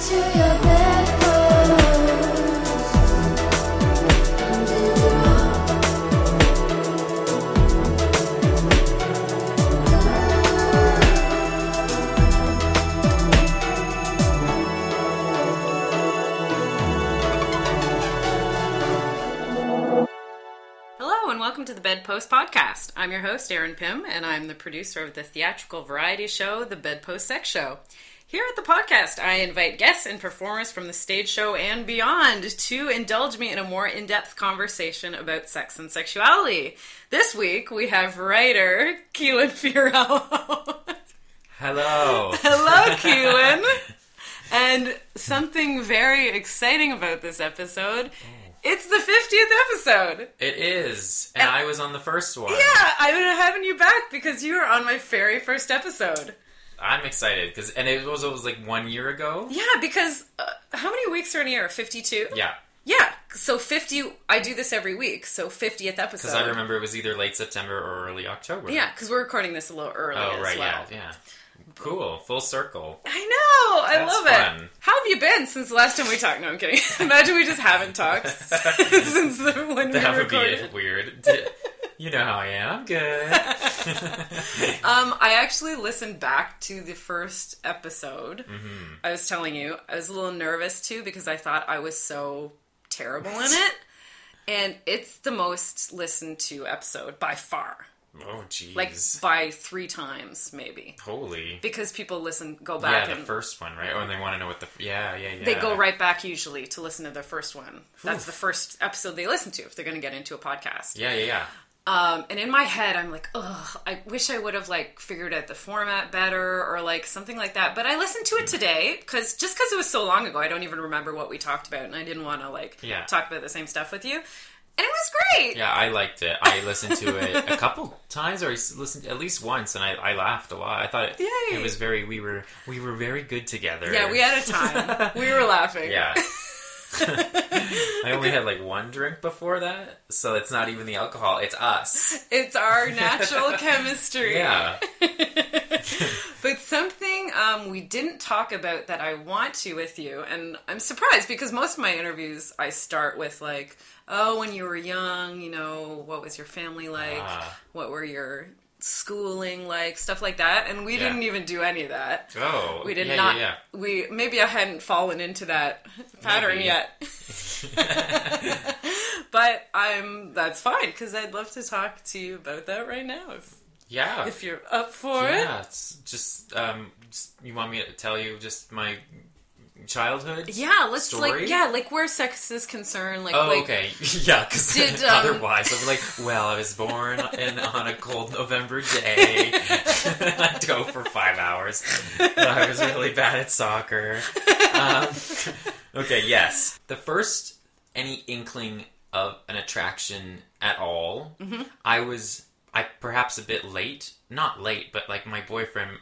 to your bedpost. Bedpost Podcast. I'm your host, Erin Pym, and I'm the producer of the theatrical variety show, The Bedpost Sex Show. Here at the podcast, I invite guests and performers from the stage show and beyond to indulge me in a more in depth conversation about sex and sexuality. This week, we have writer Keelan Fiorello. Hello. Hello, Keelan. And something very exciting about this episode. It's the 50th episode. It is, and I was on the first one. Yeah, I've been having you back because you were on my very first episode. I'm excited because, and it was it was like one year ago. Yeah, because uh, how many weeks are in a year? 52? Yeah, Yeah, so 50, I do this every week, so 50th episode. because I remember it was either late September or early October. Yeah, because we're recording this a little early Oh as right, well. yeah, yeah. Cool, full circle. I know, I That's love fun. it. How have you been since the last time we talked? No, I'm kidding. Imagine we just haven't talked since the, when That we would be weird. You know how I am. I'm good. Um, I actually listened back to the first episode. Mm-hmm. I was telling you, I was a little nervous too because I thought I was so terrible in it. And it's the most listened to episode by far. Oh jeez. Like by three times, maybe. Holy. Because people listen, go back. Yeah, the and first one, right? Oh, and they want to know what the yeah, yeah, yeah. they go right back usually to listen to their first one. That's the first episode they listen to if they're going to get into a podcast. Yeah, yeah, yeah. Um, and in my head, I'm like, ugh, I wish I would have like figured out the format better or like something like that. But I listened to it today because just because it was so long ago, I don't even remember what we talked about, and I didn't want to like Yeah. talk about the same stuff with you. And it was great. Yeah, I liked it. I listened to it a couple times, or I listened at least once, and I, I laughed a lot. I thought it, Yay. it was very. We were we were very good together. Yeah, we had a time. we were laughing. Yeah. I only had like one drink before that, so it's not even the alcohol. It's us. It's our natural chemistry. Yeah. But something um, we didn't talk about that I want to with you, and I'm surprised because most of my interviews I start with like, oh, when you were young, you know, what was your family like? Ah. What were your schooling like? Stuff like that. And we Yeah. didn't even do any of that. Oh, We did yeah, not. Yeah, We maybe I hadn't fallen into that pattern Maybe. yet. But I'm that's fine because I'd love to talk to you about that right now if yeah. if you're up for it. yeah, it's just um, just- you want me to tell you just my childhood? Yeah, let's story? like yeah, like where sex is concerned, like Oh, like okay. Yeah, because um, otherwise I'm like, well, I was born in, on a cold November day. I'd go for five hours. I was really bad at soccer. Um, okay, yes. The first any inkling of an attraction at all, Mm-hmm. I was I perhaps a bit late. Not late, but like my boyfriend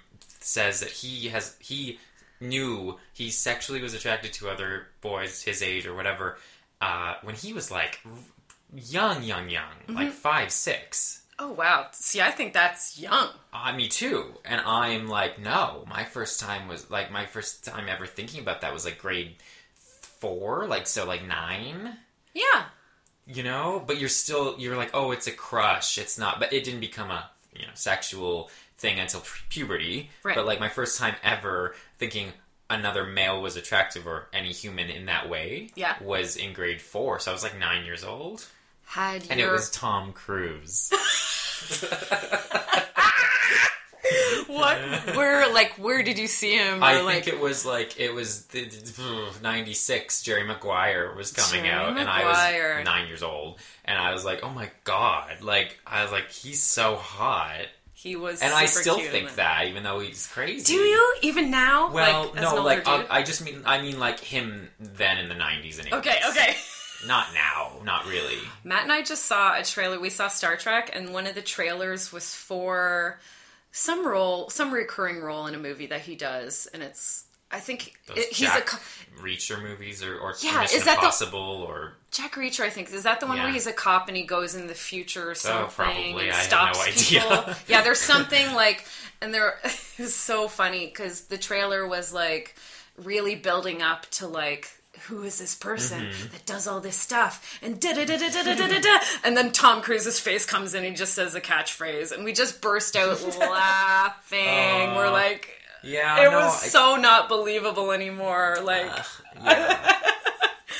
says that he has he knew he sexually was attracted to other boys his age or whatever uh, when he was like young, young, young, Mm-hmm. like five, six. oh wow. See, I think that's young. Uh, me too. And I'm like, no. My first time was like my first time ever thinking about that was like grade four, like so, like nine. Yeah. You know, but you're still you're like, oh, it's a crush. It's not, but it didn't become a you know sexual thing until puberty. Right. But like my first time ever thinking another male was attractive or any human in that way Yeah. was in grade four. So I was like nine years old, Had and it was Tom Cruise. what? Where like where did you see him? Or, I like think it was like it was the, the- '96. Jerry Maguire was coming Jerry out, and I was nine years old, and I was like, "Oh my god!" Like I was like, "He's so hot," he was, and I still think it. that, even though he's crazy. Do you even now? Well, like, no, like uh, dude? I, I just mean I mean like him then in the '90s. Anyways. okay, okay. Not now, not really. Matt and I just saw a trailer. We saw Star Trek, and one of the trailers was for some role, some recurring role in a movie that he does, and it's I think it, he's Jack a co- Reacher movies or, or Yeah, Mission is that the- or Jack Reacher. I think is that the one where he's a cop and he goes in the future or something probably. and I have stops no idea. people. yeah, there's something like, and there it was so funny because the trailer was like really building up to like. Who is this person Mm-hmm. that does all this stuff? And da da da da da da da da da. And then Tom Cruise's face comes in. And he just says a catchphrase, and we just burst out laughing. We're like, yeah. it no, was I- so not believable anymore. Like,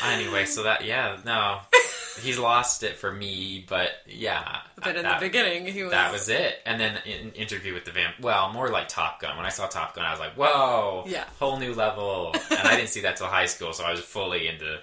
anyway, so that yeah, no, he's lost it for me, but yeah. but in that, the beginning, he was that was it. And then in interview with the vamp, well, more like Top Gun. When I saw Top Gun, I was like, whoa, Yeah. whole new level. and I didn't see that till high school, so I was fully into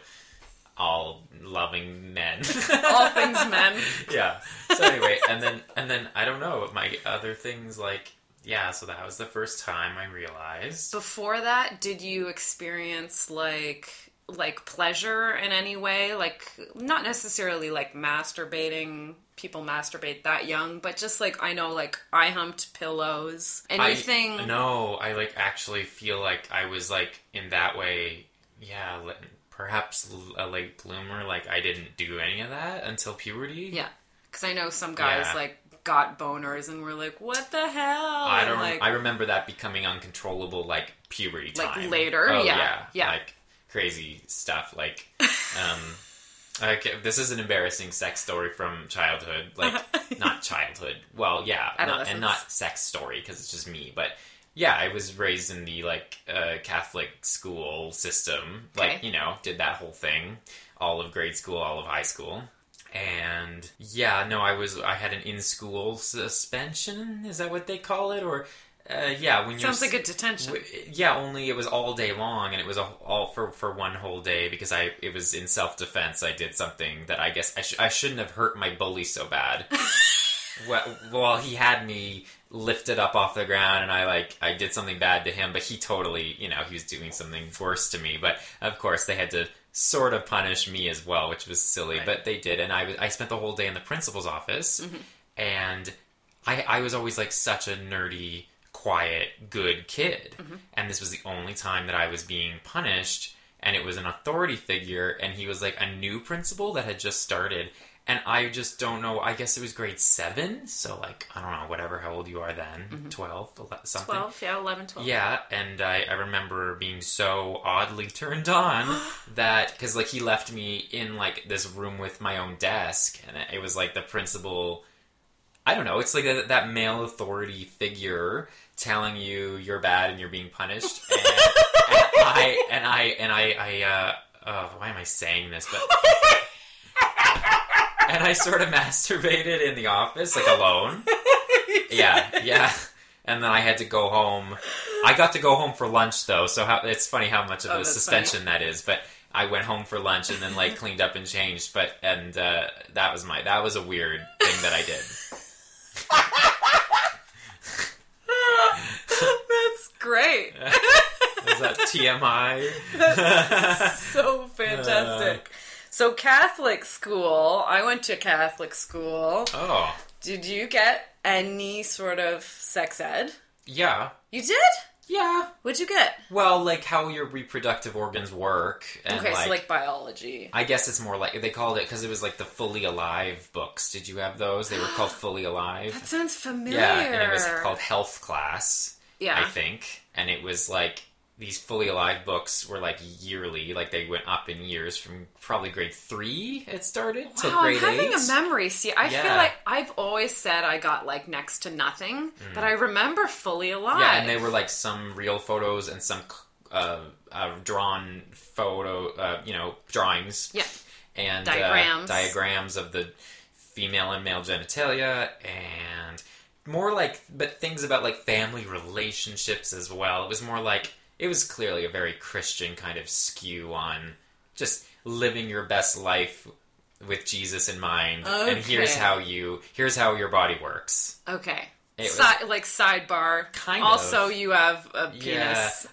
all loving men. all things men. yeah. So anyway, and then and then I don't know my other things like yeah. So that was the first time I realized. Before that, did you experience like like pleasure in any way? Like not necessarily like masturbating. People masturbate that young, but just like I know, like I humped pillows. Anything? I, no, I like actually feel like I was like in that way. Yeah, perhaps a late bloomer. Like I didn't do any of that until puberty. Yeah, because I know some guys Yeah. like got boners and were like, "What the hell?" I don't. like. I remember that becoming uncontrollable, like puberty Like, later? Oh, Yeah, yeah, yeah. like crazy stuff. Like, um, okay, this is an embarrassing sex story from childhood. Like, not childhood. Well, yeah, not, and not sex story because it's just me. But yeah, I was raised in the like uh, Catholic school system. Like, Okay. you know, did that whole thing, all of grade school, all of high school. And yeah, no, I was I had an in school suspension. Is that what they call it? Or uh, yeah, when Sounds you're like a detention. W- Yeah, only it was all day long, and it was a, all for for one whole day because I it was in self defense. I did something that I guess I, sh- I shouldn't have hurt my bully so bad. well, well, he had me lifted up off the ground, and I like I did something bad to him, but he totally you know he was doing something worse to me. But of course, they had to sort of punish me as well, which was silly, Right. but they did, and I I spent the whole day in the principal's office, mm-hmm. and I, I was always like such a nerdy, quiet, good kid. Mm-hmm. And this was the only time that I was being punished. And it was an authority figure, and he was like a new principal that had just started. And I just don't know. I guess it was grade seven. So, like, I don't know, whatever, how old you are then 12, 11, something. 12, yeah, 11, 12. Yeah, and I, I remember being so oddly turned on that because like he left me in like this room with my own desk, and it was like the principal. I don't know. It's like that, that male authority figure telling you you're bad and you're being punished, and, and I and I and I I uh, uh, why am I saying this? But and I sort of masturbated in the office like alone. Yeah, yeah. And then I had to go home. I got to go home for lunch though, so how, it's funny how much of Oh, a that's suspension that is. But I went home for lunch and then like cleaned up and changed. But and uh, that was my that was a weird thing that I did. That's great. Was that TMI? so fantastic. So Catholic school, I went to Catholic school. oh, Did you get any sort of sex ed? yeah, You did? yeah. What'd you get? Well, like how your reproductive organs work, and okay, like, so like biology. I guess it's more like they called it because it was like the Fully Alive books. Did you have those? They were called Fully Alive. That sounds familiar. Yeah, and it was called Health Class. Yeah. I think, and it was like these fully alive books were like yearly, like they went up in years from probably grade three it started to Wow, I'm having eight. a memory. See, I feel like I've always said I got like next to nothing, but I remember fully alive. Mm. yeah, and they were like some real photos and some uh, uh, drawn photo, uh, you know, drawings. Yeah. and Diagrams. uh, diagrams of the female and male genitalia and more like but things about like family relationships as well it was more like it was clearly a very christian kind of skew on just living your best life with jesus in mind and here's how you here's how your body works Okay. Si- like sidebar. Kind of also, of. you have a penis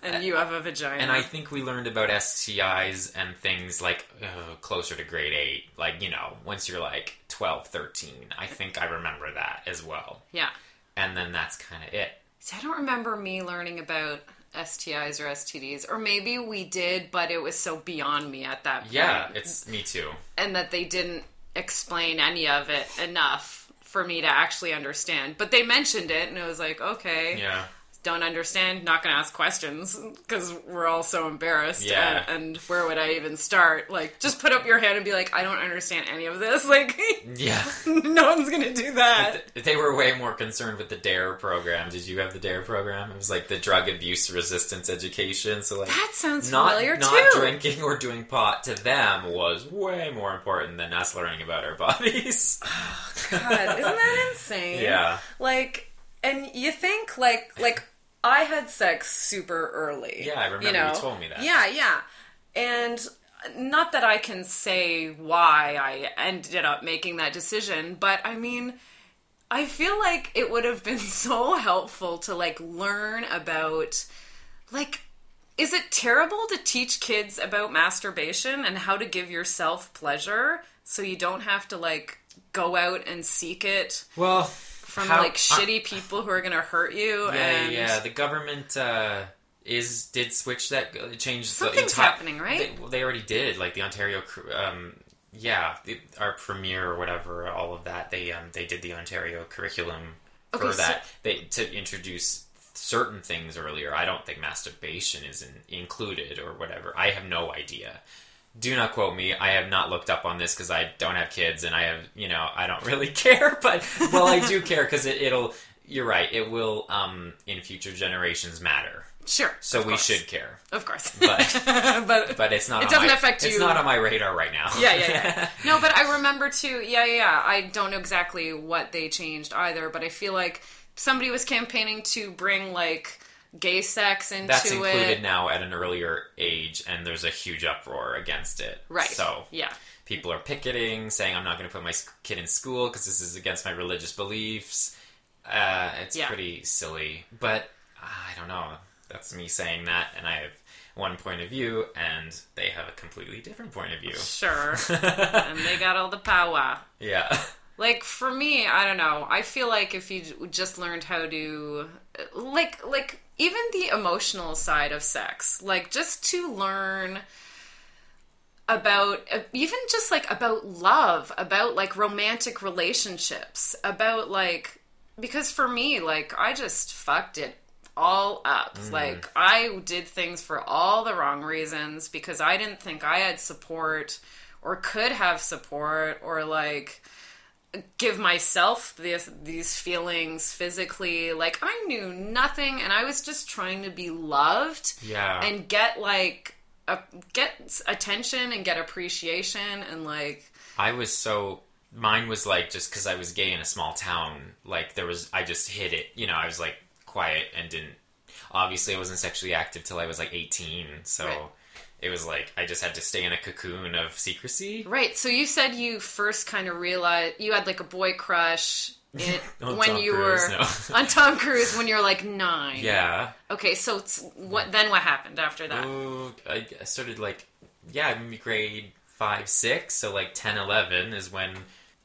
Yeah. and you have a vagina. and I think we learned about STIs and things like uh, closer to grade 8 like you know once you're like 12 13 I think I remember that as well yeah. and then that's kind of it See, I don't remember me learning about STIs or STDs, or maybe we did, but it was so beyond me at that point. Yeah, it's me too. and that they didn't explain any of it enough for me to actually understand. But they mentioned it, and it was like, okay, Yeah. Don't understand, not going to ask questions because we're all so embarrassed. Yeah. And, and where would I even start? Like, just put up your hand and be like, I don't understand any of this. Like, Yeah. no one's going to do that. They were way more concerned with the DARE program. Did you have the DARE program? It was like the drug abuse resistance education. So like That sounds not familiar not too. drinking or doing pot to them was way more important than us learning about our bodies. Oh, God, isn't that insane? yeah. Like, and you think like like I had sex super early. Yeah, I remember you, know? you told me that. Yeah, yeah, and not that I can say why I ended up making that decision, but I mean. I feel like it would have been so helpful to like learn about like is it terrible to teach kids about masturbation and how to give yourself pleasure so you don't have to like go out and seek it Well, from how- like shitty people who are gonna hurt you Yeah, and yeah. The government uh, is did switch that uh, change. Something's the entire, happening, right? They, well, they already did. Like the Ontario, um, yeah, the, our premier or whatever, all of that. They um, they did the Ontario curriculum for Okay, so- that. They to introduce certain things earlier. I don't think masturbation is in, included or whatever. I have no idea. Do not quote me. I have not looked up on this because I don't have kids, and I have, you know, I don't really care. But well, I do care because it, it'll. You're right. It will, um, in future generations, matter. sure So we course. should care. of course But- but But it's not. It on doesn't my- affect It's not on my radar right now. yeah yeah yeah no but i remember too yeah yeah yeah i don't know exactly what they changed either but i feel like somebody was campaigning to bring like gay sex into That's included it now at an earlier age, and there's a huge uproar against it. right So yeah people are picketing, saying I'm not going to put my kid in school because this is against my religious beliefs. Uh, it's Yeah. pretty silly, but I don't know. That's me saying that, and I have one point of view, and they have a completely different point of view. sure and they got all the power yeah, like for me i don't know i feel like if you just learned how to like like even the emotional side of sex like just to learn about uh, even just like about love about like romantic relationships about like because for me like i just fucked it all up. Like i did things for all the wrong reasons because i didn't think i had support or could have support or like give myself this, these feelings physically like i knew nothing and i was just trying to be loved yeah. and get like a, get attention and get appreciation and like I was so mine was like just because I was gay in a small town. Like there was, I just hid it. You know, I was like quiet and didn't. Obviously, I wasn't sexually active till I was like eighteen. So Right. It was like I just had to stay in a cocoon of secrecy. right so you said you first kind of realized you had like a boy crush On when Tom you Cruise, were no. on tom cruise when you're like nine Yeah. okay so it's, what then what happened after that Ooh, I I started like yeah, grade five, six. So like 10, 11 is when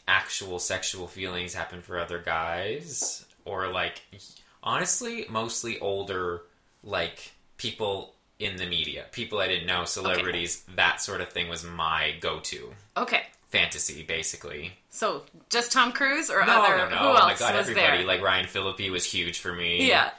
actual sexual feelings happen for other guys, or like honestly, mostly older like people in the media, people I didn't know, celebrities. That sort of thing was my go-to okay fantasy, basically. so just tom cruise or No, other no, no. who oh else my god, everybody there like Ryan Phillippe was huge for me. yeah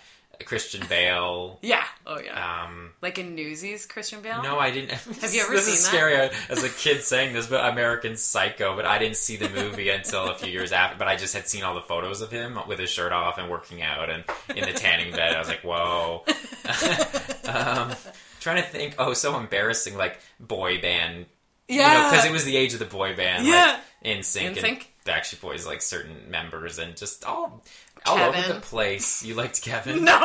Christian Bale. yeah oh yeah Um, like in newsies christian bale No, I didn't. Have you ever this seen is that? scary as a kid saying this, but American Psycho. But I didn't see the movie until a few years after. But I just had seen all the photos of him with his shirt off and working out and in the tanning bed. I was like, whoa. um, trying to think. Oh, so embarrassing. Like boy band. yeah because it was the age of the boy band. Yeah. like, in sync NSYNC. and Backstreet Boys, like certain members, and just all all over the place. You liked Kevin? no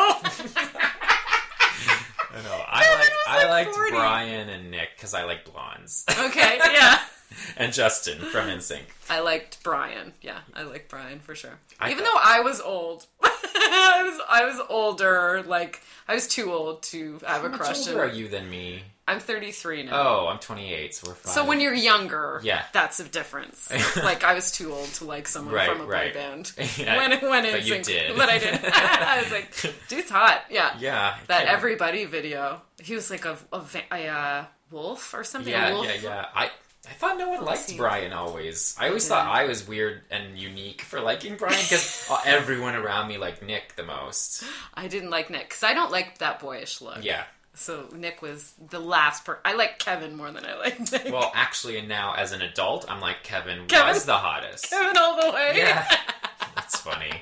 I know. I like I like, liked 40. Brian and Nick because I like blondes, okay yeah and Justin from NSYNC. I liked Brian. Yeah, I liked Brian for sure. I Even thought- though I was old. I was I was older. Like I was too old to have How a crush. older are you than me? I'm 33 now. Oh, I'm 28, so we're fine. So when you're younger, Yeah. that's a difference. like I was too old to like someone Right, from a right. boy band. Yeah, when when but you did. but I did. I was like, dude's hot. Yeah, yeah, that everybody video. He was like a a, a uh, wolf or something. a Yeah, wolf. yeah, yeah. I I thought no one liked. Brian always. I always Yeah. thought I was weird and unique for liking Brian because everyone around me liked Nick the most. I didn't like Nick because I don't like that boyish look. Yeah. So Nick was the last per. I like Kevin more than I like Nick. Well, actually, and now as an adult, I'm like Kevin, Kevin- was the hottest. Kevin all the way. Yeah, that's funny.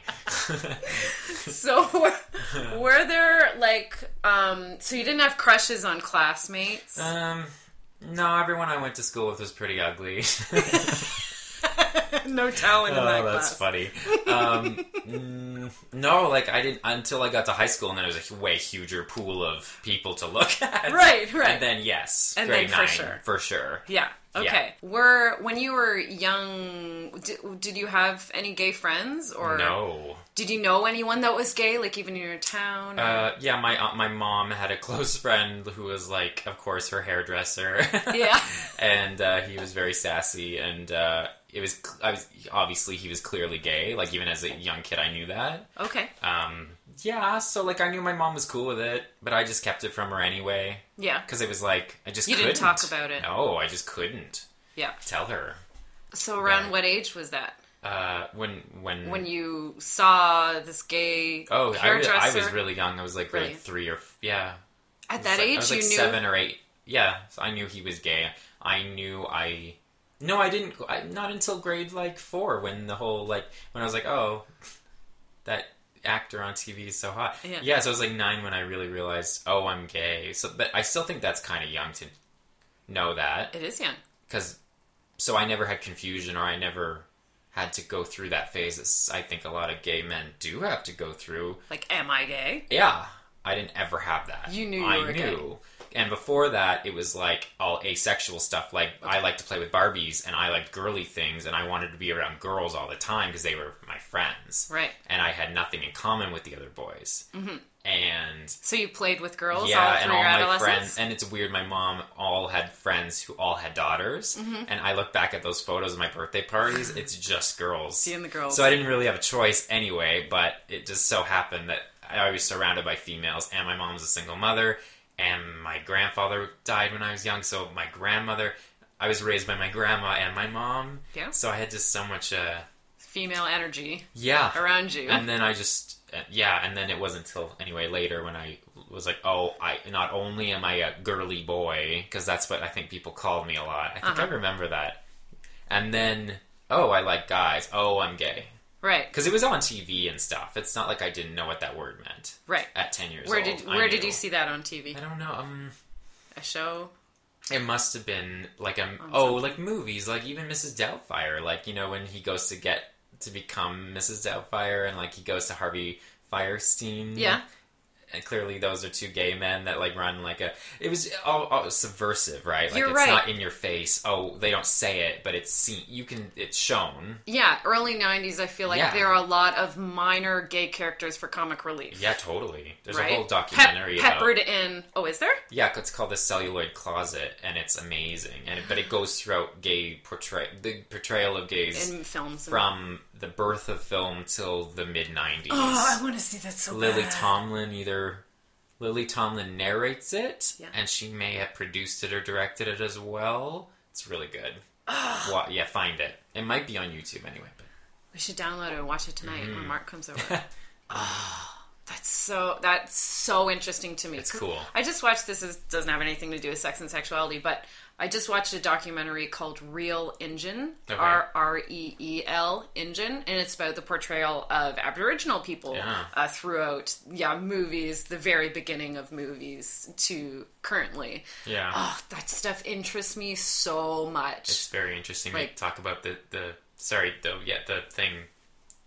So were, were there like um? So you didn't have crushes on classmates? um, no, everyone I went to school with was pretty ugly. no talent in that Oh, that's class. funny. Um, mm, no, like I didn't until I got to high school, and then it was a way huger pool of people to look at. Right, right. And then yes, And grade then for nine sure. for sure. Yeah. Okay. Were when you were young, did, did you have any gay friends, or No. did you know anyone that was gay, like even in your town? or- Uh, yeah, my uh, my mom had a close friend who was like, of course, her hairdresser. Yeah. and uh, he was very sassy, and uh, it was I was obviously he was clearly gay. Like even as a young kid, I knew that. okay. Um, yeah, so like I knew my mom was cool with it, but I just kept it from her anyway Yeah. because it was like I just You couldn't didn't talk about it. No, I just couldn't Yeah. tell her. So around Yeah. what age was that? Uh, when when When you saw this gay oh I was. I was really young. I was like grade Really? three or yeah. at that like- age. I was like you knew. seven or eight. Yeah, so I knew he was gay. I knew I. No, I didn't. I, not until grade like four when the whole like when I was like, oh, that actor on TV is so hot. Yeah. so I was like nine when I really realized, oh, I'm gay. So, but I still think that's kind of young to know that It is young. because so I never had confusion or I never had to go through that phase that I think a lot of gay men do have to go through. Like, am I gay? Yeah, I didn't ever have that. You knew you I knew. And before that, it was like all asexual stuff. Like I liked to play with Barbies, and I liked girly things, and I wanted to be around girls all the time because they were my friends, Right. and I had nothing in common with the other boys. Mm-hmm. And So you played with girls yeah, all and all your my adolescence? friends, and it's weird. My mom all had friends who all had daughters, Mm-hmm. and I look back at those photos of my birthday parties. It's just girls. Seeing the girls. So I didn't really have a choice anyway, but it just so happened that I was surrounded by females, and my mom's a single mother, and my grandfather died when I was young, so my grandmother. I was raised by my grandma and my mom, Yeah. so I had just so much, uh, Female energy yeah, around you. and then I just, yeah, and then it wasn't until anyway later when I was like, oh, I not only am I a girly boy because that's what I think people called me a lot. I think Uh-huh. I remember that, and then oh, I like guys. Oh, I'm gay right. because it was on TV and stuff. It's not like I didn't know what that word meant Right. at ten years Where old. did where did you see that on TV? I don't know. Um, A show? it must have been like a oh, like movies, like even Mrs. Doubtfire, like you know when he goes to get to become Mrs. Doubtfire, and like he goes to Harvey Fierstein. Yeah. and clearly those are two gay men that like run like a. It was all, all subversive, right? Like You're it's right. not in your face. Oh, they don't say it, but it's seen. You can. It's shown. Yeah, early '90s. I feel like Yeah. there are a lot of minor gay characters for comic relief. Yeah, totally. There's right? a whole Pep- documentary about. peppered in. Oh, is there? Yeah, it's called the Celluloid Closet, and it's amazing. And but it goes throughout gay portray the portrayal of gays In films. and- from the birth of film till the mid '90s. Oh, I want to see that so Lily bad. Tomlin either Lily Tomlin narrates it, Yeah. and she may have produced it or directed it as well. It's really good. Wa- yeah, find it. It might be on YouTube anyway. But We should download it and watch it tonight Mm-hmm. when Mark comes over. That's so that's so interesting to me. It's cool. I just watched this. Is, doesn't have anything to do with sex and sexuality, but I just watched a documentary called Reel Injun, Okay. R R E E L Injun, and it's about the portrayal of Aboriginal people Yeah. uh, throughout yeah movies, the very beginning of movies to currently. yeah, Oh, that stuff interests me so much. it's very interesting. like- to talk about the the sorry the yeah the thing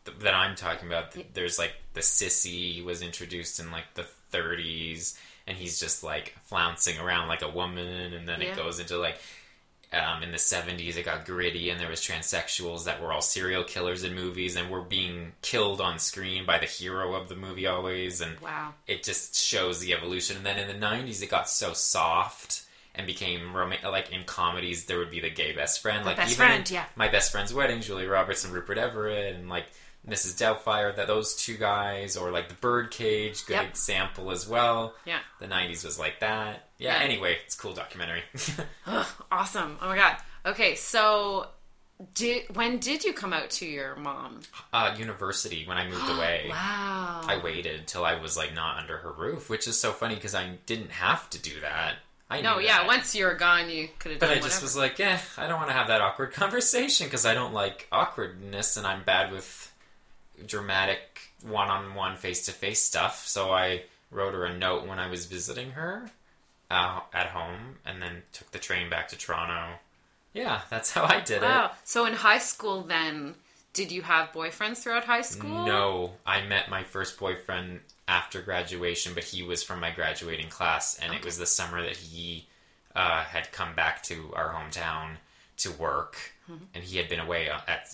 th- that I'm talking about. There's like the sissy was introduced in like the 30s, and he's just like flouncing around like a woman, and then Yeah. it goes into like um, in the 70s it got gritty and there was transsexuals that were all serial killers in movies and were being killed on screen by the hero of the movie always and Wow. it just shows the evolution and then in the 90s it got so soft and became rom- like in comedies there would be the gay best friend like best even friend, yeah. my best friend's wedding julie roberts and rupert everett and like mrs doubtfire that those two guys or like the birdcage good Yep. example as well Yeah. the 90s was like that yeah, Yeah. anyway it's a cool documentary awesome. Oh my god. Okay, so did when did you come out to your mom? uh, university when i moved away Wow. I waited till I was like not under her roof, which is so funny because I didn't have to do that. I no, yeah. that. Once you were gone, you could have done it. But I just was like, eh, I don't want to have that awkward conversation because I don't like awkwardness and I'm bad with dramatic one on one face to face stuff. So I wrote her a note when I was visiting her uh, at home and then took the train back to Toronto. Yeah, that's how I did it. So in high school, then did you have boyfriends throughout high school? No, I met my first boyfriend after graduation, but he was from my graduating class, and it was the summer that he uh, had come back to our hometown to work, Mm-hmm. and he had been away uh, at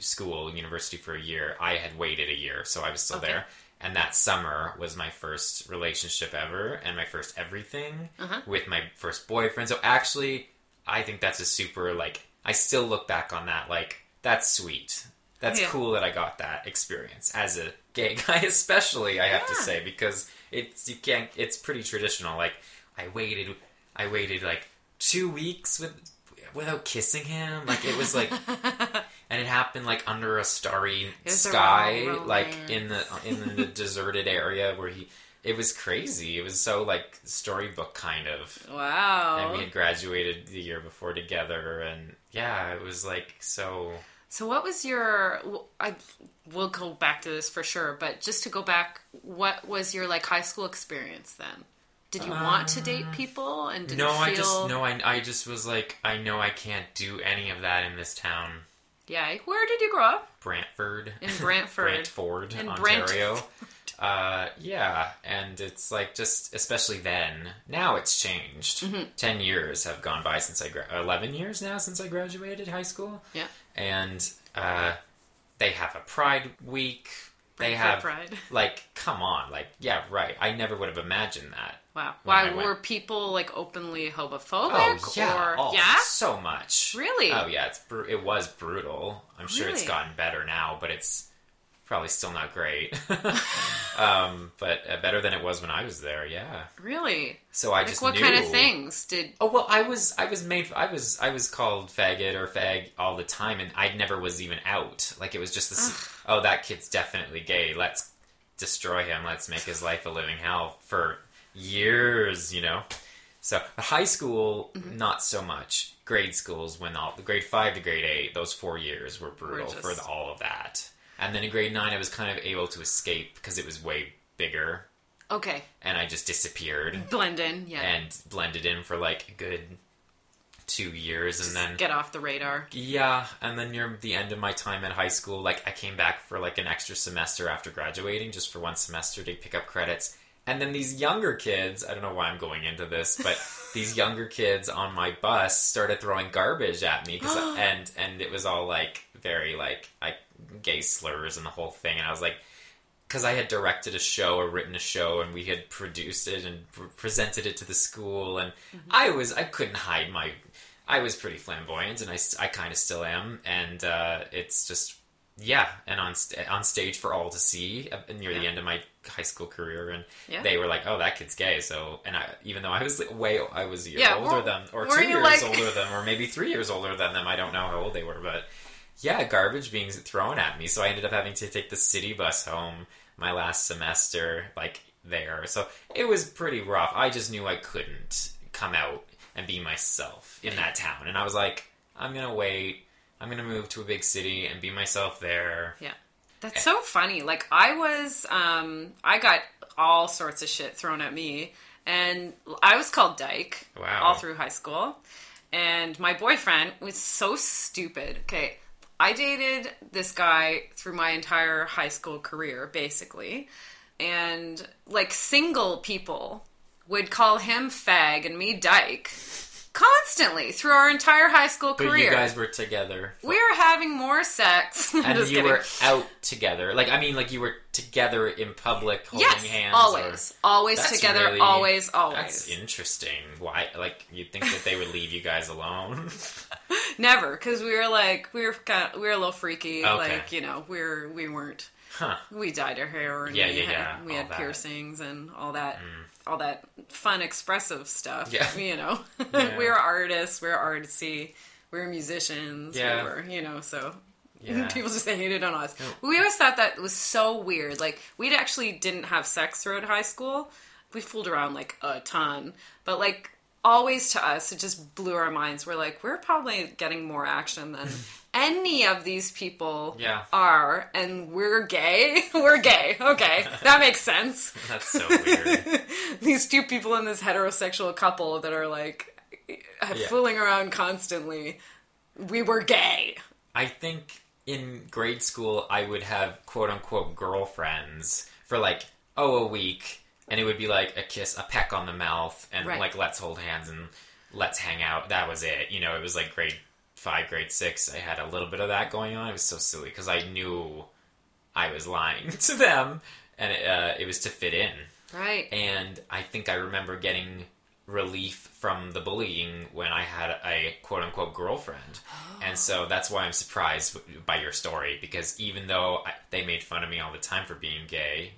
school, university for a year. I had waited a year, so I was still Okay. there. And that summer was my first relationship ever, and my first everything Uh-huh. with my first boyfriend. So actually, I think that's a super like. I still look back on that like that's sweet. That's Yeah. cool that I got that experience as a gay guy, especially. I have to say because it's you can't. It's pretty traditional. Like I waited, I waited like two weeks with without kissing him. Like it was like, and it happened like under a starry was a sky, like in the in the deserted area where he. It was crazy. It was so like storybook kind of Wow. and we had graduated the year before together and yeah it was like so So what was your? I will go back to this for sure, but just to go back, what was your like high school experience then? Did you want to date people and did Uh, no you i just no I, I just was like i know i can't do any of that in this town Yeah. Where did you grow up? brantford In Brantford. brantford In ontario uh yeah and it's like just especially then now it's changed Mm-hmm. 10 years have gone by since i gra- 11 years now since i graduated high school Yeah. and uh they have a pride week they Brantford have Pride. like come on like yeah right i never would have imagined that Wow. Why were people like openly homophobic? oh yeah Or oh, yeah. so much Really? oh yeah it's bru- it was brutal i'm sure it's gotten better now but it's probably still not great um but uh, better than it was when i was there yeah Really? so i Like just what knew kind of things did? Oh well, I was I was made I was I was called faggot or fag all the time, and I never was even out. Like it was just this. oh, that kid's definitely gay. Let's destroy him. Let's make his life a living hell for years. You know. So high school, mm-hmm. not so much. Grade schools, when all the grade five to grade eight, those four years were brutal just- for the, all of that. And then in grade nine, I was kind of able to escape because it was way bigger, Okay. and I just disappeared Blend in. Yeah. and blended in for like a good two years and then Get off the radar. yeah and then near the end of my time at high school like i came back for like an extra semester after graduating just for one semester to pick up credits and then these younger kids i don't know why i'm going into this but these younger kids on my bus started throwing garbage at me 'cause I- and and it was all like very like like gay slurs and the whole thing and i was like because I had directed a show or written a show and we had produced it and pr- presented it to the school and mm-hmm. I was I couldn't hide my I was pretty flamboyant and I, I kind of still am and uh, it's just yeah and on st- on stage for all to see uh, near the end of my high school career and Yeah. they were like oh that kid's gay so and I even though I was like, way I was a year Yeah, older were- than or two years like- older than them or maybe three years older than them I don't know how old they were but yeah, garbage being thrown at me. So I ended up having to take the city bus home my last semester, like there. So it was pretty rough. I just knew I couldn't come out and be myself in that town. And I was like, I'm to wait. I'm to move to a big city and be myself there. Yeah. That's so funny. Like I was um I got all sorts of shit thrown at me and I was called Dyke Wow. all through high school. And my boyfriend was so stupid. Okay. I dated this guy through my entire high school career basically. And like single people would call him fag and me dyke. constantly through our entire high school But career. you guys were together. we were having more sex. And you kidding. were out together. Like I mean, like you were together in public holding yes, hands. or- always, always That's together, really- always, always. That's interesting. Why? Like you'd think that they would leave you guys alone. Never, because we were like we were kind of, we were a little freaky. Okay. Like you know, we were we weren't. huh? We dyed our hair and Yeah, we yeah, had, yeah, we all had that. Mm. piercings and all that, all that fun expressive stuff. Yeah. you know, Yeah. we're artists, we were artsy, we're musicians. Yeah. we were you know so. Yeah. People just hated on us. We always thought that was so weird. Like we actually didn't have sex throughout high school. We fooled around like a ton, but like always to us, it just blew our minds. We're like, we're probably getting more action than any of these people Yeah. are, and we're gay. we're gay. Okay, that makes sense. That's so weird. these two people in this heterosexual couple that are like uh, fooling around constantly. We were gay. I think in grade school I would have quote unquote girlfriends for like oh a week, and it would be like a kiss, a peck on the mouth, and Right. like let's hold hands and let's hang out. That was it. You know, it was like grade five, grade six. I had a little bit of that going on. It was so silly because I knew I was lying to them, and it, uh, it was to fit in. Right. And I think I remember getting relief from the bullying when I had a quote unquote girlfriend. And so that's why I'm surprised by your story because even though I, they made fun of me all the time for being gay,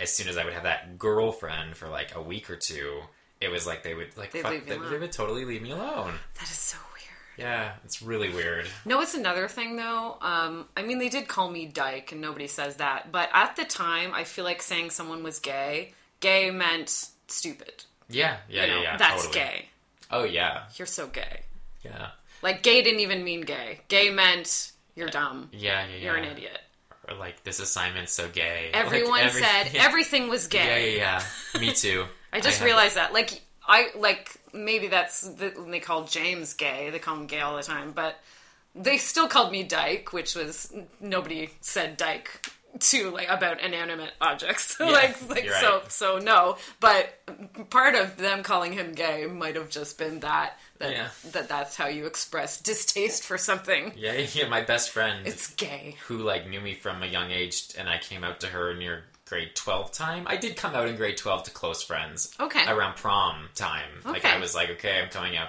as soon as I would have that girlfriend for like a week or two, it was like they would like fuck, leave they, they would totally leave me alone. That is so weird. Yeah, it's really weird. No, it's another thing though. Um, I mean, they did call me dyke, and nobody says that. But at the time, I feel like saying someone was gay, gay meant stupid. Yeah, yeah, you know, yeah, yeah. that's totally. gay. Oh yeah, You're so gay. yeah, Like gay didn't even mean gay. Gay meant you're dumb. yeah, yeah. You're an idiot. Or like this assignment's so gay. Like, Everyone every- said yeah. everything was gay. yeah, yeah. Me too. I just had- realized that. Like I like maybe that's the, when they call James gay. They call him gay all the time, but they still called me dyke, which was nobody said dyke to like about inanimate objects. like like you're so so no. But part of them calling him gay might have just been that that Yeah. that that's how you express distaste for something. Yeah, yeah. My best friend, It's gay. who like knew me from a young age, and I came out to her near grade twelve time. I did come out in grade twelve to close friends. Okay. Around prom time, like I was like, okay, I'm coming out.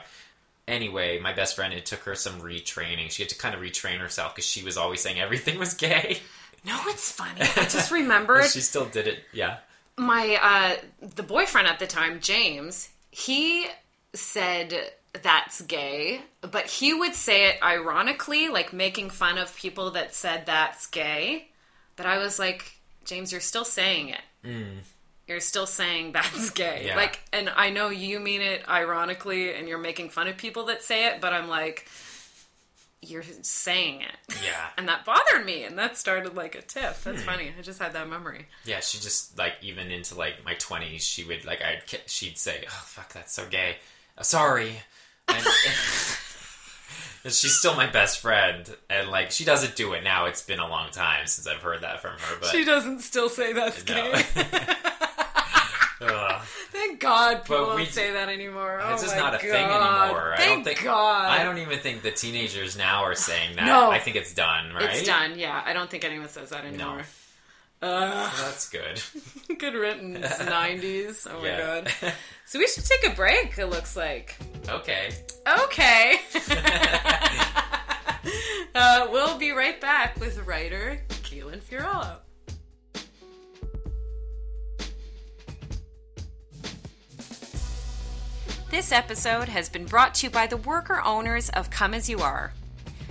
Anyway, my best friend, it took her some retraining. She had to kind of retrain herself because she was always saying everything was gay. No, it's funny. I just remembered she still did it. Yeah. my uh the boyfriend at the time james he said that's gay but he would say it ironically like making fun of people that said that's gay but i was like james you're still saying it you're still saying that's gay Yeah. like and i know you mean it ironically and you're making fun of people that say it but i'm like you're saying it Yeah. and that bothered me and that started like a tiff that's funny i just had that memory Yeah, she just like even into like my twenties, she would like I'd she'd say, "Oh fuck, that's so gay." Uh, sorry, and, and she's still my best friend, and like she doesn't do it now. It's been a long time since I've heard that from her, but She doesn't still say that's no. gay. Ugh. Thank God people But we- don't say that anymore. Oh It's just not a God. thing anymore. I Thank don't think. God. I don't even think the teenagers now are saying that. No. I think it's done. Right? It's done. Yeah, I don't think anyone says that anymore. Well, that's good. Good riddance, '90s. Oh my God. So we should take a break. It looks like. okay. Okay. uh, we'll be right back with writer Keelan Fiorello. This episode has been brought to you by the worker owners of Come As You Are.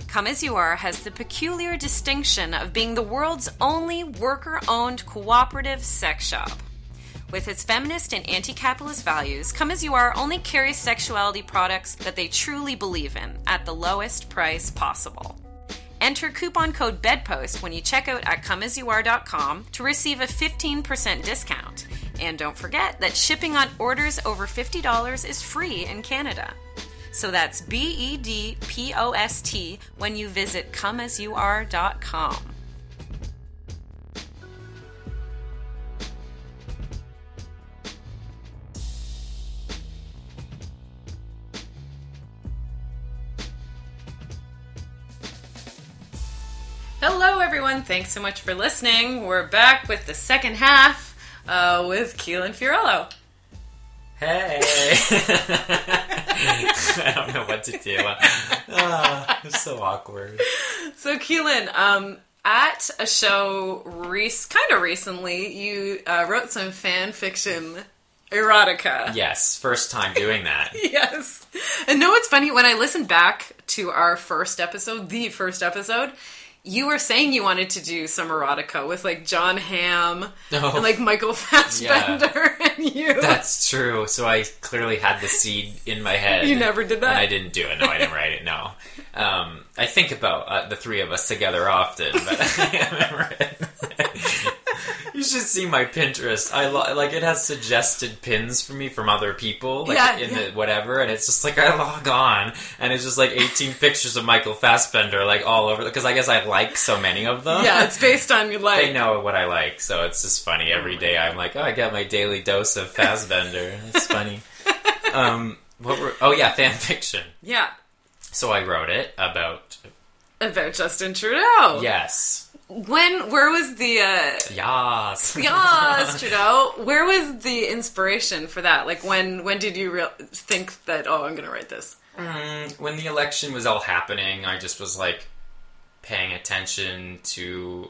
Come As You Are has the peculiar distinction of being the world's only worker owned cooperative sex shop. With its feminist and anti capitalist values, Come As You Are only carries sexuality products that they truly believe in at the lowest price possible. Enter coupon code BEDPOST when you check out at comeasyouare.com to receive a 15% discount. And don't forget that shipping on orders over $50 is free in Canada. So that's B E D P O S T when you visit comeasyouare.com. Hello, everyone. Thanks so much for listening. We're back with the second half uh, with Keelan Fiorello. Hey! I don't know what to do. Ah, it's so awkward. So, Keelan, um, at a show rec- kind of recently, you uh, wrote some fan fiction erotica. Yes, first time doing that. Yes. And no, it's funny? When I listened back to our first episode, the first episode, you were saying you wanted to do some erotica with like John Hamm Oh. and like Michael Fassbender and you. That's true. So I clearly had the seed in my head. You never did that? And I didn't do it. No, I didn't write it. No. Um, I think about uh, the three of us together often, but I haven't written it. You should see my Pinterest. I lo- like it has suggested pins for me from other people, like Yeah, in yeah. the whatever, and it's just like I log on, and it's just like 18 pictures of Michael Fassbender, like all over. Because I guess I like so many of them. yeah, it's based on you like They know what I like, so it's just funny. Every day I'm like, oh, I got my daily dose of Fassbender. It's funny. um, what were? Oh yeah, fan fiction. yeah So I wrote it about about Justin Trudeau. yes, When where was the uh yas. Trudeau. Where was the inspiration for that? Like when when did you real think that oh I'm gonna write this? Mm, when the election was all happening, I just was like paying attention to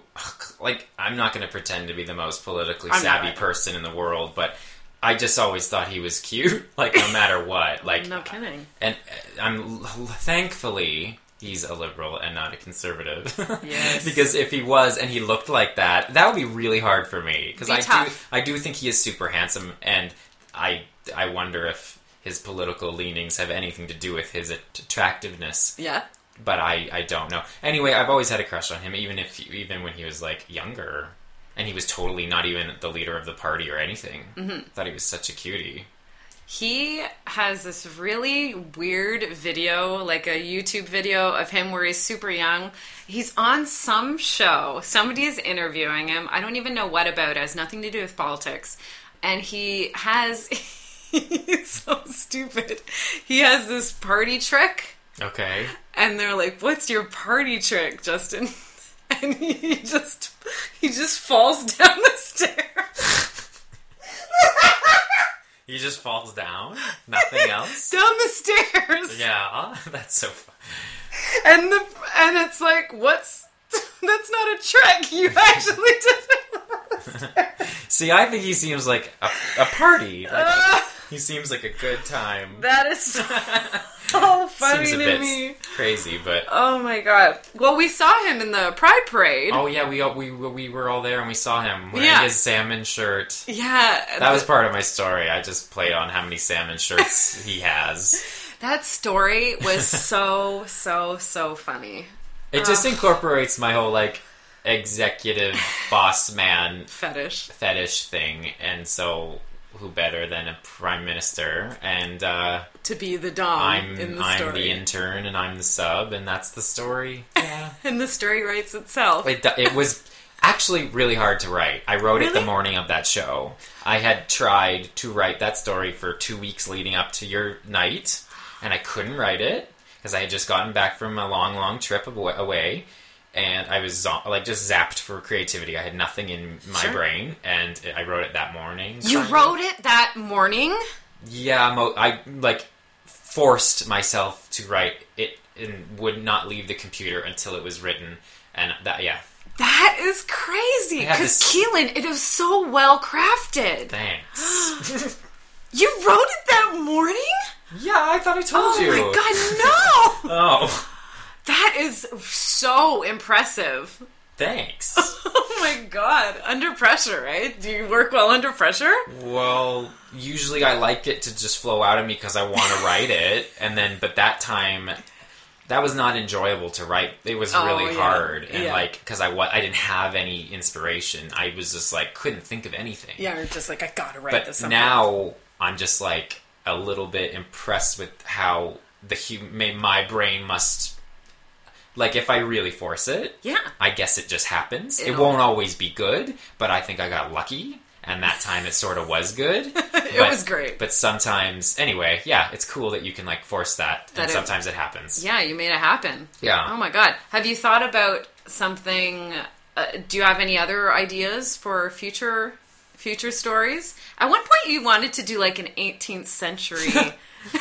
like I'm not going to pretend to be the most politically I'm savvy either. person in the world, but I just always thought he was cute, like no matter what. Like No kidding. and uh, I'm thankfully he's a liberal and not a conservative. Yes. because if he was and he looked like that, that would be really hard for me. Because Be I tough. do, I do think he is super handsome, and I, I wonder if his political leanings have anything to do with his attractiveness. Yeah. But I, I don't know. Anyway, I've always had a crush on him, even if even when he was like younger, and he was totally not even the leader of the party or anything. Mm-hmm. Thought he was such a cutie. He has this really weird video, like a YouTube video of him where he's super young. He's on some show. Somebody is interviewing him. I don't even know what about. It has nothing to do with politics. And he has. he's so stupid. He has this party trick. Okay. and they're like, "What's your party trick, Justin?" And he just he just falls down the stairs. He just falls down. Nothing else. down the stairs. Yeah, that's so fun. And the and it's like, "What's that's not a trick. You actually did it." See, I think he seems like a, a party. Like, Ah, he seems like a good time. that is so, funny seems a to bit me. crazy, but Oh my god. Well, we saw him in the Pride Parade. oh yeah, we all, we we were all there and we saw him wearing Yeah. his salmon shirt. Yeah. That was part of my story. I just played on how many salmon shirts he has. that story was so so so funny. It just incorporates my whole like executive boss man Fetish. fetish thing, and so who better than a prime minister? And uh, To be the dom I'm in the I'm story. the intern and I'm the sub, and that's the story. Yeah, and the story writes itself. it, it was actually really hard to write. I wrote it the morning of that show. I had tried to write that story for two weeks leading up to your night, and I couldn't write it because I had just gotten back from a long, long trip away. And I was like just zapped for creativity. I had nothing in my Sure. brain, and I wrote it that morning. You kinda. wrote it that morning? Yeah, mo- I like forced myself to write it and would not leave the computer until it was written. And that, yeah, That is crazy. Because this- Keelan, it is so well crafted. thanks. You wrote it that morning? yeah, I thought I told Oh you. Oh my god, no! Oh, that is so impressive. thanks. Oh my god. Under pressure, right? Do you work well under pressure? well, usually I like it to just flow out of me because I want to write it, and then, but that time. That was not enjoyable to write. It was Oh, really yeah. hard, and Yeah. like because I I didn't have any inspiration. I was just like couldn't think of anything. Yeah, you're just like, I gotta write but this somehow. now I'm just like a little bit impressed with how the hum- my brain must like if I really force it, Yeah. I guess it just happens. It It'll- won't always be good, but I think I got lucky, and that time it sort of was good. It But- was great. But sometimes, anyway, yeah, it's cool that you can like force that, That and it- sometimes it happens. Yeah, you made it happen. Yeah. Oh my god. Have you thought about something. Uh, do you have any other ideas for future future stories? At one point, you wanted to do like an 18th century.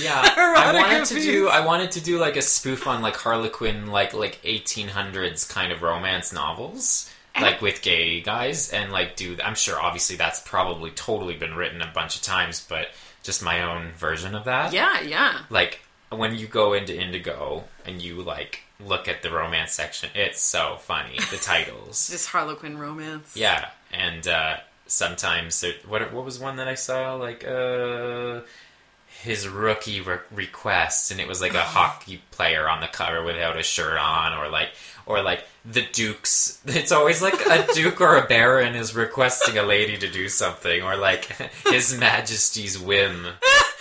Yeah, I wanted to do. I wanted to do like a spoof on like Harlequin, like like 1800s kind of romance novels, like with gay guys, and like do. I'm sure, obviously, that's probably totally been written a bunch of times, but just my own version of that. yeah, yeah. Like when you go into Indigo and you like look at the romance section, it's so funny. The titles. Just Harlequin romance. Yeah, and uh, sometimes it, what what was one that I saw like uh his rookie re- request, and it was like a uh-huh. hockey player on the cover without a shirt on, or like or like the Duke's. It's always like a Duke or a Baron is requesting a lady to do something, or like His Majesty's whim.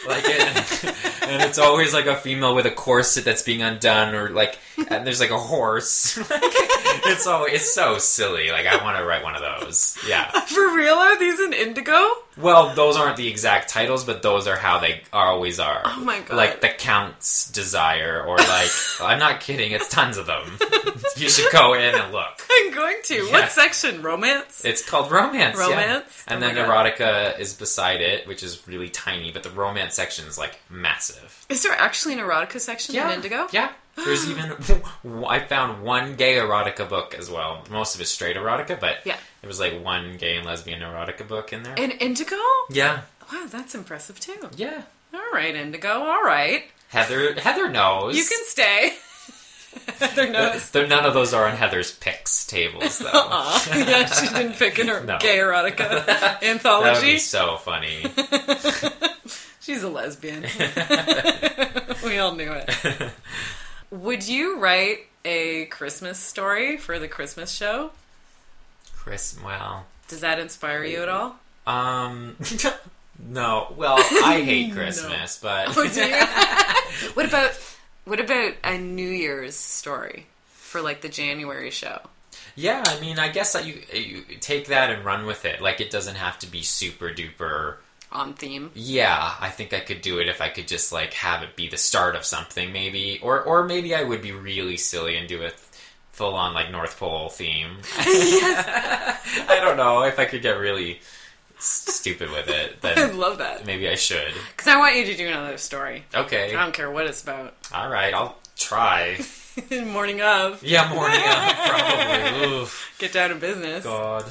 Like, it, and it's always like a female with a corset that's being undone, or like, and there's like a horse. it's so it's so silly. Like, I want to write one of those. Yeah. For real, are these in Indigo? Well, those aren't the exact titles, but those are how they are, always are. Oh my God. Like the Count's Desire, or like I'm not kidding. It's tons of them. you should go in and look. I'm going to. Yeah. What section? Romance? It's called romance. yeah. Romance? And Oh then God. erotica is beside it, which is really tiny, but the romance section is like massive. Is there actually an erotica section in Indigo? Yeah. There's even I found one gay erotica book as well. Most of it's straight erotica, but Yeah. there was like one gay and lesbian erotica book in there. In Indigo? yeah. Wow, that's impressive too. Yeah. All right, Indigo. All right. Heather Heather knows. You can stay. Heather knows. Though none of those are on Heather's picks tables though. Yeah, she didn't pick in her No. gay erotica That would be anthology. so funny. She's a lesbian. we all knew it. Would you write a Christmas story for the Christmas show? Chris, well, Does that inspire you at all? um, no. Well, I hate Christmas, but Oh, what about what about a New Year's story for like the January show? yeah, I mean, I guess that you you take that and run with it. Like, it doesn't have to be super duper. On theme. Yeah, I think I could do it if I could just like have it be the start of something, maybe, or or maybe I would be really silly and do a full on like North Pole theme. I don't know if I could get really stupid with it. Then I love that. maybe I should. Because I want you to do another story. Okay, I don't care what it's about. all right, I'll try. Morning of. Yeah, morning of probably. Oof, Get down to business. God.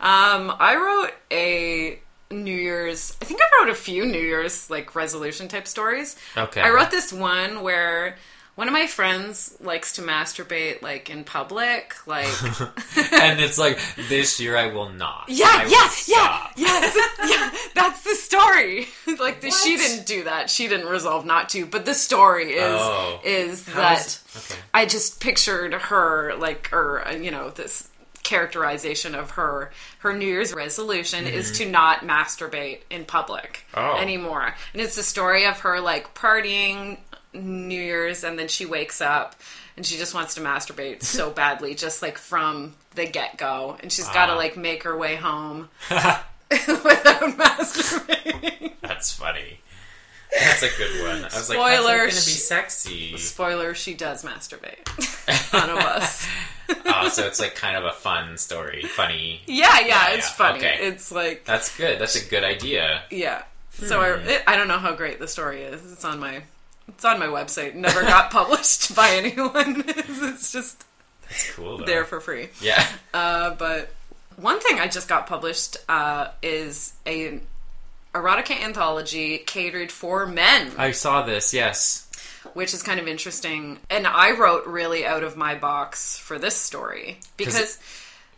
Um, I wrote a New Year's. I think I wrote a few New Year's like resolution type stories. Okay. I wrote this one where one of my friends likes to masturbate like in public, like and it's like this year I will not. yeah, I yeah, yeah, stop. yeah, that's- the story. like the, she didn't do that. She didn't resolve not to. But the story is Oh. is How that is- okay. I just pictured her like, or uh, you know, this characterization of her. Her New Year's resolution is to not masturbate in public Mm-hmm. Oh. anymore, and it's the story of her like partying New Year's, and then she wakes up and she just wants to masturbate so badly, just like from the get go, and she's got to like make her way home without masturbating. That's funny. That's a good one. I was like, how's Spoiler, gonna be sexy? Spoiler: She does masturbate on a bus. oh, so it's like kind of a fun story, funny. Yeah, yeah, Yeah, it's yeah, funny. okay. It's like, That's good. That's a good idea. yeah. So I, it, I don't know how great the story is. It's on my, it's on my website. Never got published by anyone. it's just It's cool though. there for free. yeah. Uh, but one thing I just got published uh, is a erotica anthology catered for men, I saw this. Yes. Which is kind of interesting. And I wrote really out of my box for this story because.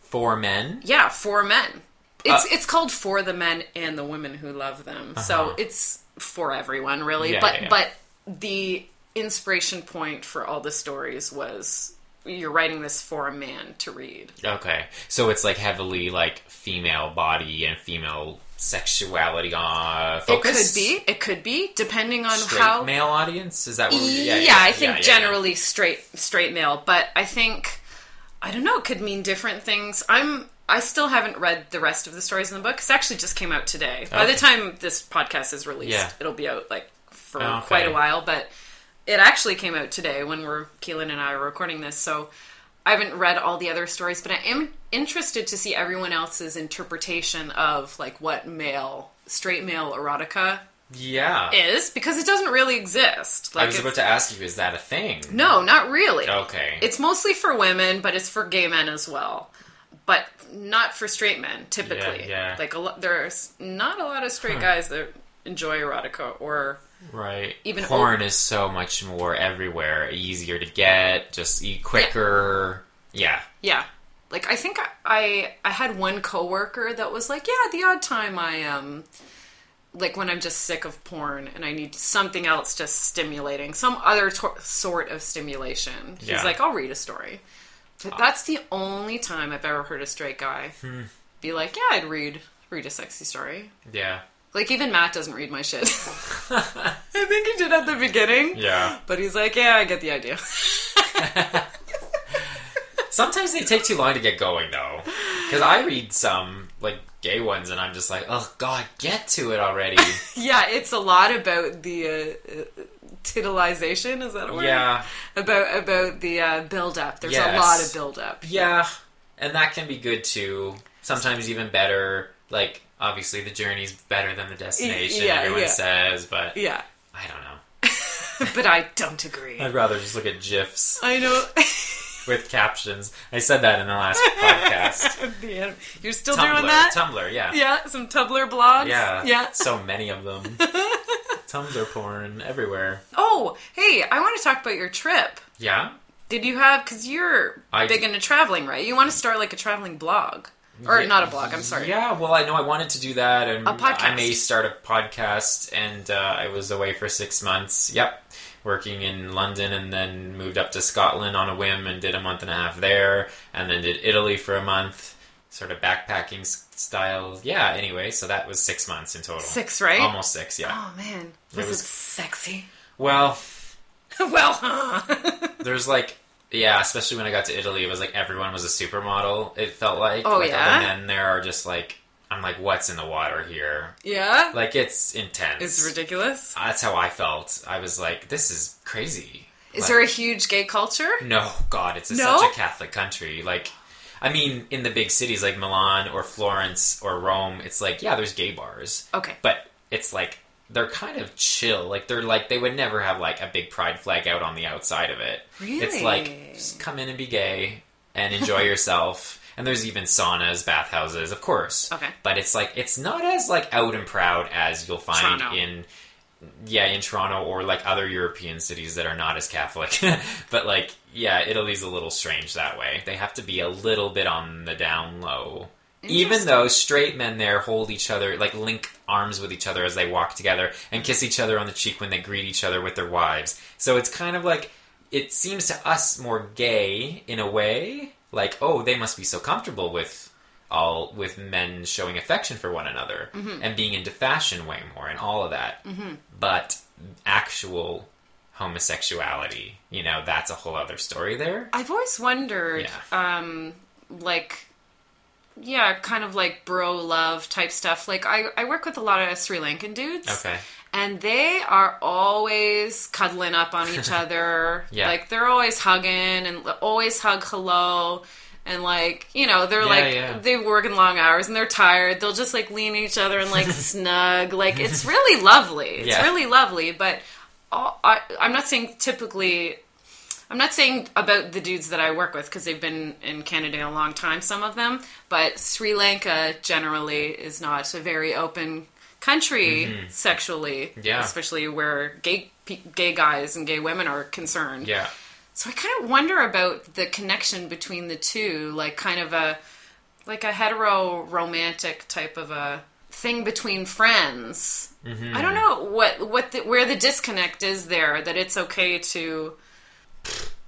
For men. Yeah, for men. It's Uh, it's called for the men and the women who love them. So Uh-huh. it's for everyone really. Yeah, but yeah. but the inspiration point for all the stories was you're writing this for a man to read. Okay. So it's like heavily like female body and female sexuality uh It could be. It could be depending on straight how male audience. Is that what? we- yeah, Yeah, I think yeah, yeah. generally straight straight male, but I think I don't know, it could mean different things. I'm I still haven't read the rest of the stories in the book. It actually just came out today. By the Okay. time this podcast is released, Yeah. it'll be out like for Okay. quite a while, but it actually came out today when we're Keelan and I are recording this. So I haven't read all the other stories, but I am interested to see everyone else's interpretation of like what male straight male erotica Yeah. is because it doesn't really exist. Like I was about to ask you, is that a thing? no, not really. Okay. It's mostly for women, but it's for gay men as well. But not for straight men, typically. Yeah, yeah. Like a lo- there's not a lot of straight guys that enjoy erotica or right. even porn is so much more everywhere, easier to get, just eat quicker. Yeah. yeah. Like I think I, I I had one coworker that was like, yeah, the odd time I um like when I'm just sick of porn and I need something else just stimulating, some other to- sort of stimulation. He's Yeah. like, I'll read a story. But that's the only time I've ever heard a straight guy Hmm. be like, yeah, I'd read read a sexy story. Yeah. Like even Matt doesn't read my shit. I think he did at the beginning. Yeah. But he's like, yeah, I get the idea. Sometimes they take too long to get going, though. Because I read some, like, gay ones, and I'm just like, oh, God, get to it already. yeah, it's a lot about the uh, titillization. Is that a word? yeah. About about the uh, build up. There's a lot of build up. Yeah. And that can be good, too. Sometimes even better. Like, obviously, the journey's better than the destination, yeah, everyone yeah. says, but Yeah, I don't know. but I don't agree. I'd rather just look at GIFs I know. with captions. I said that in the last podcast. You're still Tumblr. doing that? Tumblr, yeah. yeah, some Tumblr blogs. Yeah. yeah. So many of them. Tumblr porn everywhere. Oh, hey, I want to talk about your trip. Yeah? Did you have? Because you're I- big into traveling, right? You want to start like a traveling blog, or Yeah. not a blog? I'm sorry. Yeah, well, I know I wanted to do that, and A podcast. I may start a podcast. And uh, I was away for six months. Yep, working in London, and then moved up to Scotland on a whim, and did a month and a half there, and then did Italy for a month, sort of backpacking style. Yeah. Anyway, so that was six months in total. Six, right? Almost six. Yeah. Oh man, was it, was- sexy? Well, well, huh? there's like. Yeah, especially when I got to Italy, it was like everyone was a supermodel. It felt like. Oh, like yeah? The men there are just like, I'm like, what's in the water here? yeah, Like it's intense. it's ridiculous. That's how I felt. I was like, this is crazy. Is Like, there a huge gay culture? No, God, it's a, No? such a Catholic country. Like, I mean, in the big cities like Milan or Florence or Rome, it's like, yeah, there's gay bars, Okay. but it's like they're kind of chill. Like they're like they would never have like a big pride flag out on the outside of it. Really? It's like just come in and be gay and enjoy yourself. And there's even saunas, bathhouses, of course. Okay. But it's like it's not as like out and proud as you'll find Toronto. in yeah, in Toronto or like other European cities that are not as Catholic. but like, yeah, Italy's a little strange that way. They have to be a little bit on the down low. Even though straight men there hold each other, like link arms with each other as they walk together and kiss each other on the cheek when they greet each other with their wives. So it's kind of like, it seems to us more gay in a way. Like, oh, they must be so comfortable with all with men showing affection for one another and being into fashion way more and all of that. But actual homosexuality, you know, that's a whole other story there. I've always wondered, um, like, yeah, kind of like bro love type stuff. Like, I, I work with a lot of Sri Lankan dudes. Okay. And they are always cuddling up on each other. Yeah. Like, they're always hugging and always hug hello. And, like, you know, they're Yeah, like, yeah. they work in long hours and they're tired. They'll just, like, lean each other and, like, snug. Like, it's really lovely. It's Yeah. really lovely. But all, I, I'm not saying typically I'm not saying about the dudes that I work with because they've been in Canada a long time, some of them, but Sri Lanka generally is not a very open country sexually, Mm-hmm. Yeah. especially where gay gay guys and gay women are concerned. Yeah. So I kind of wonder about the connection between the two, like kind of a like a hetero romantic type of a thing between friends. Mm-hmm. I don't know what what the, where the disconnect is there that it's okay to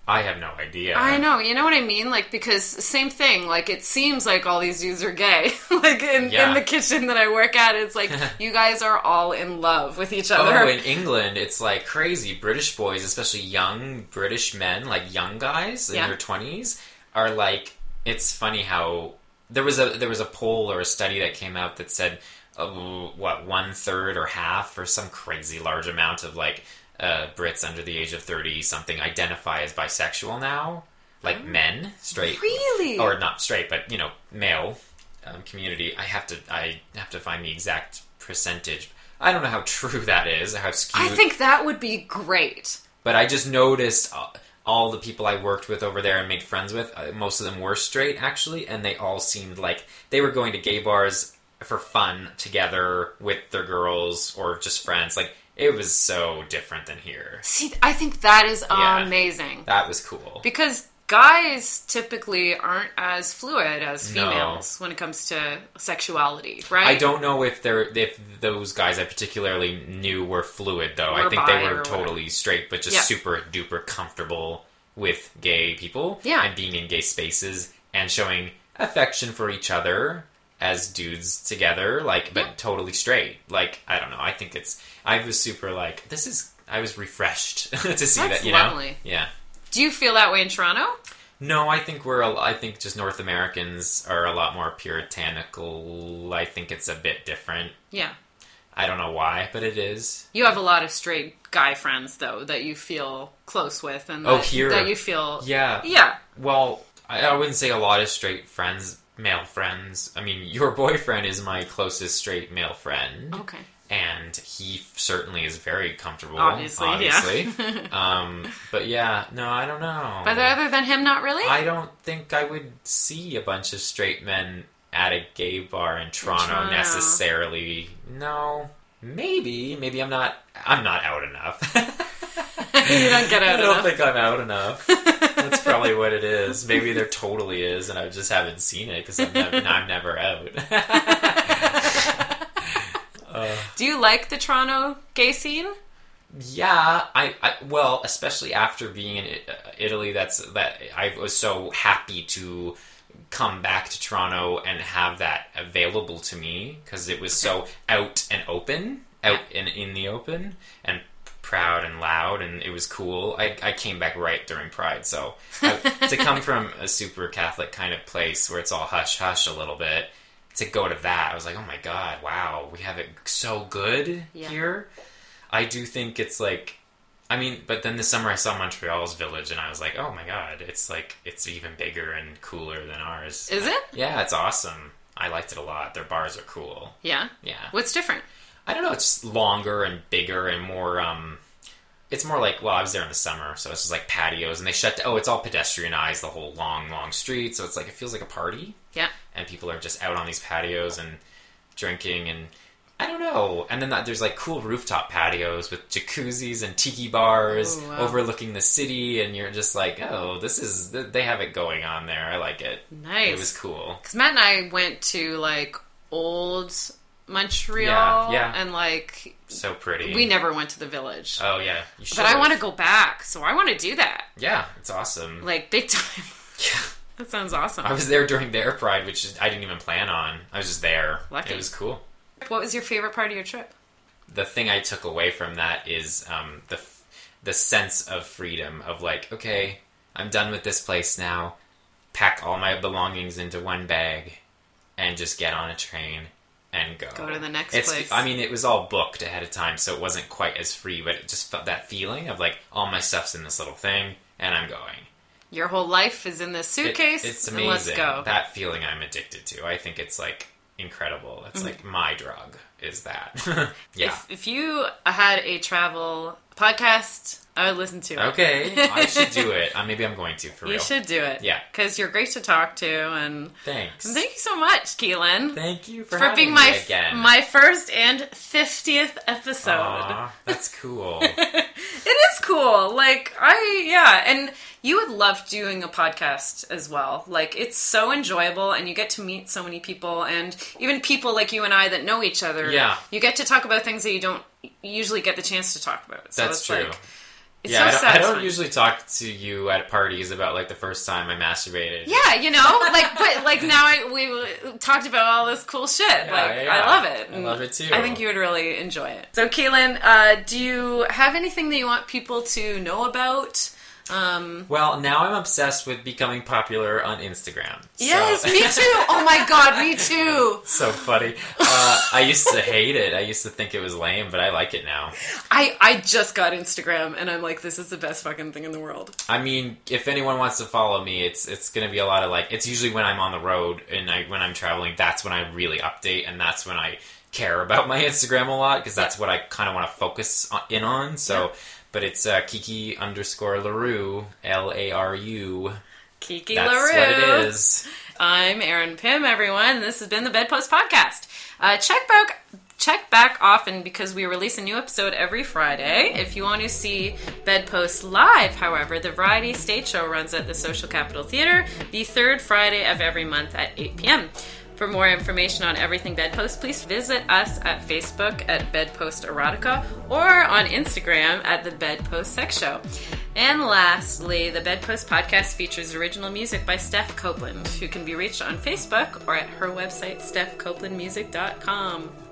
I have no idea. I know, you know what I mean? Like because same thing. Like it seems like all these dudes are gay. like in, Yeah. in the kitchen that I work at, it's like you guys are all in love with each other. Oh, in England, it's like crazy. British boys, especially young British men, like young guys in Yeah. their twenties, are like. It's funny how there was a there was a poll or a study that came out that said uh, what one third or half or some crazy large amount of like uh, Brits under the age of thirty something identify as bisexual now. like men, straight, Really? or not straight, but you know, male um, community. I have to I have to find the exact percentage. I don't know how true that is. How skewed. I think that would be great. But I just noticed uh, all the people I worked with over there and made friends with, uh, most of them were straight actually, and they all seemed like they were going to gay bars for fun together with their girls or just friends. Like it was so different than here. See, I think that is Yeah. amazing That was cool. because guys typically aren't as fluid as No. females when it comes to sexuality, right? I don't know if they're if those guys I particularly knew were fluid though. I think they or were whatever. totally straight, but just Yeah. super duper comfortable with gay people Yeah. and being in gay spaces and showing affection for each other as dudes together, like but Yeah. totally straight. Like I don't know. I think it's. I was super like this is. I was refreshed to see That's that. You lovely. know. Yeah. Do you feel that way in Toronto? No, I think we're. a- I think just North Americans are a lot more puritanical. I think it's a bit different. Yeah. I don't know why, but it is. You have a lot of straight guy friends though that you feel close with and Oh, that, here. that you feel Yeah. Yeah. Well, I, I wouldn't say a lot of straight friends, male friends. I mean, your boyfriend is my closest straight male friend, Okay. and he certainly is very comfortable. Obviously, yeah. obviously. um, but yeah, no, I don't know. But other than him not really? I don't think I would see a bunch of straight men at a gay bar in Toronto, Toronto. necessarily. No, maybe, maybe I'm not. I'm not out enough. you don't get out I don't enough. think I'm out enough. That's probably what it is. Maybe there totally is, and I just haven't seen it because I'm, never- I'm never out. Do you like the Toronto gay scene? yeah, I, I well, especially after being in uh, Italy, that's that I was so happy to come back to Toronto and have that available to me because it was so out and open, out and in the open, and proud and loud, and it was cool. I, I came back right during Pride, so I, to come from a super Catholic kind of place where it's all hush hush a little bit. To go to that, I was like, "Oh my god, wow, we have it so good Yeah. here." I do think it's like I mean, but then this summer I saw Montreal's village and I was like, oh my god, it's like, it's even bigger and cooler than ours. Is it? Yeah, it's awesome. I liked it a lot. Their bars are cool. Yeah. Yeah. What's different? I don't know, it's longer and bigger and more, um, it's more like, well, I was there in the summer, so it's just like patios and they shut, oh, it's all pedestrianized, the whole long, long street, so it's like, it feels like a party Yeah. and people are just out on these patios and drinking and I don't know. And then that, there's like cool rooftop patios with jacuzzis and tiki bars Oh, wow. overlooking the city, and you're just like, oh, this is they have it going on there. I like it. Nice. It was cool. Because Matt and I went to like old Montreal, Yeah, yeah. and like So pretty. we never went to the village. Oh yeah, you should. but I want to go back, so I want to do that, Yeah, it's awesome. like big time. Yeah. that sounds awesome. I was there during their pride, which I didn't even plan on. I was just there. Lucky. It was cool. What was your favorite part of your trip? the thing I took away from that is um, the f- the sense of freedom of like, okay, I'm done with this place now. Pack all my belongings into one bag and just get on a train and go. Go to the next it's, place. I mean, it was all booked ahead of time, so it wasn't quite as free, but it just felt that feeling of like all my stuff's in this little thing and I'm going. Your whole life is in this It- suitcase. it's amazing. let's go. That feeling I'm addicted to. I think it's like incredible. It's Mm-hmm. like my drug is that. yeah. If, if you had a travel podcast, I would listen to it. Okay, I should do it. Uh, maybe I'm going to for real. You should do it. Yeah. Because you're great to talk to, and Thanks. thank you so much, Keelan, Thank you for, for having being my again. my first and fiftieth episode. Aw, that's cool. It is cool. Like I yeah, and you would love doing a podcast as well. Like it's so enjoyable and you get to meet so many people and even people like you and I that know each other. Yeah. You get to talk about things that you don't usually get the chance to talk about. So That's it's true. like it's yeah, so I, don't, I don't usually talk to you at parties about like the first time I masturbated. Yeah, you know, like, but like now I, we talked about all this cool shit. like, yeah, yeah. I love it. I love it too. I think you would really enjoy it. So, Kaylin, uh, do you have anything that you want people to know about Um, Well, now I'm obsessed with becoming popular on Instagram. So- yes, me too. Oh my god, me too. so funny. Uh, I used to hate it. I used to think it was lame, but I like it now. I I just got Instagram and I'm like, this is the best fucking thing in the world. I mean, if anyone wants to follow me, it's it's going to be a lot of like. It's usually when I'm on the road and I when I'm traveling. That's when I really update, and that's when I care about my Instagram a lot because that's what I kind of want to focus on, in on. So, but it's uh, Kiki underscore Laru L A R U. Kiki That's Laru. what it is. I'm Erin Pym, everyone. This has been the Bedpost Podcast. Uh, check back check back often because we release a new episode every Friday. If you want to see Bedpost live, however, the Variety Stage Show runs at the Social Capital Theatre the third Friday of every month at 8 p.m. For more information on everything Bedpost, please visit us at Facebook at Bedpost Erotica or on Instagram at the Bedpost Sex Show. And lastly, the Bedpost podcast features original music by Steph Copeland, who can be reached on Facebook or at her website, stephcopelandmusic.com.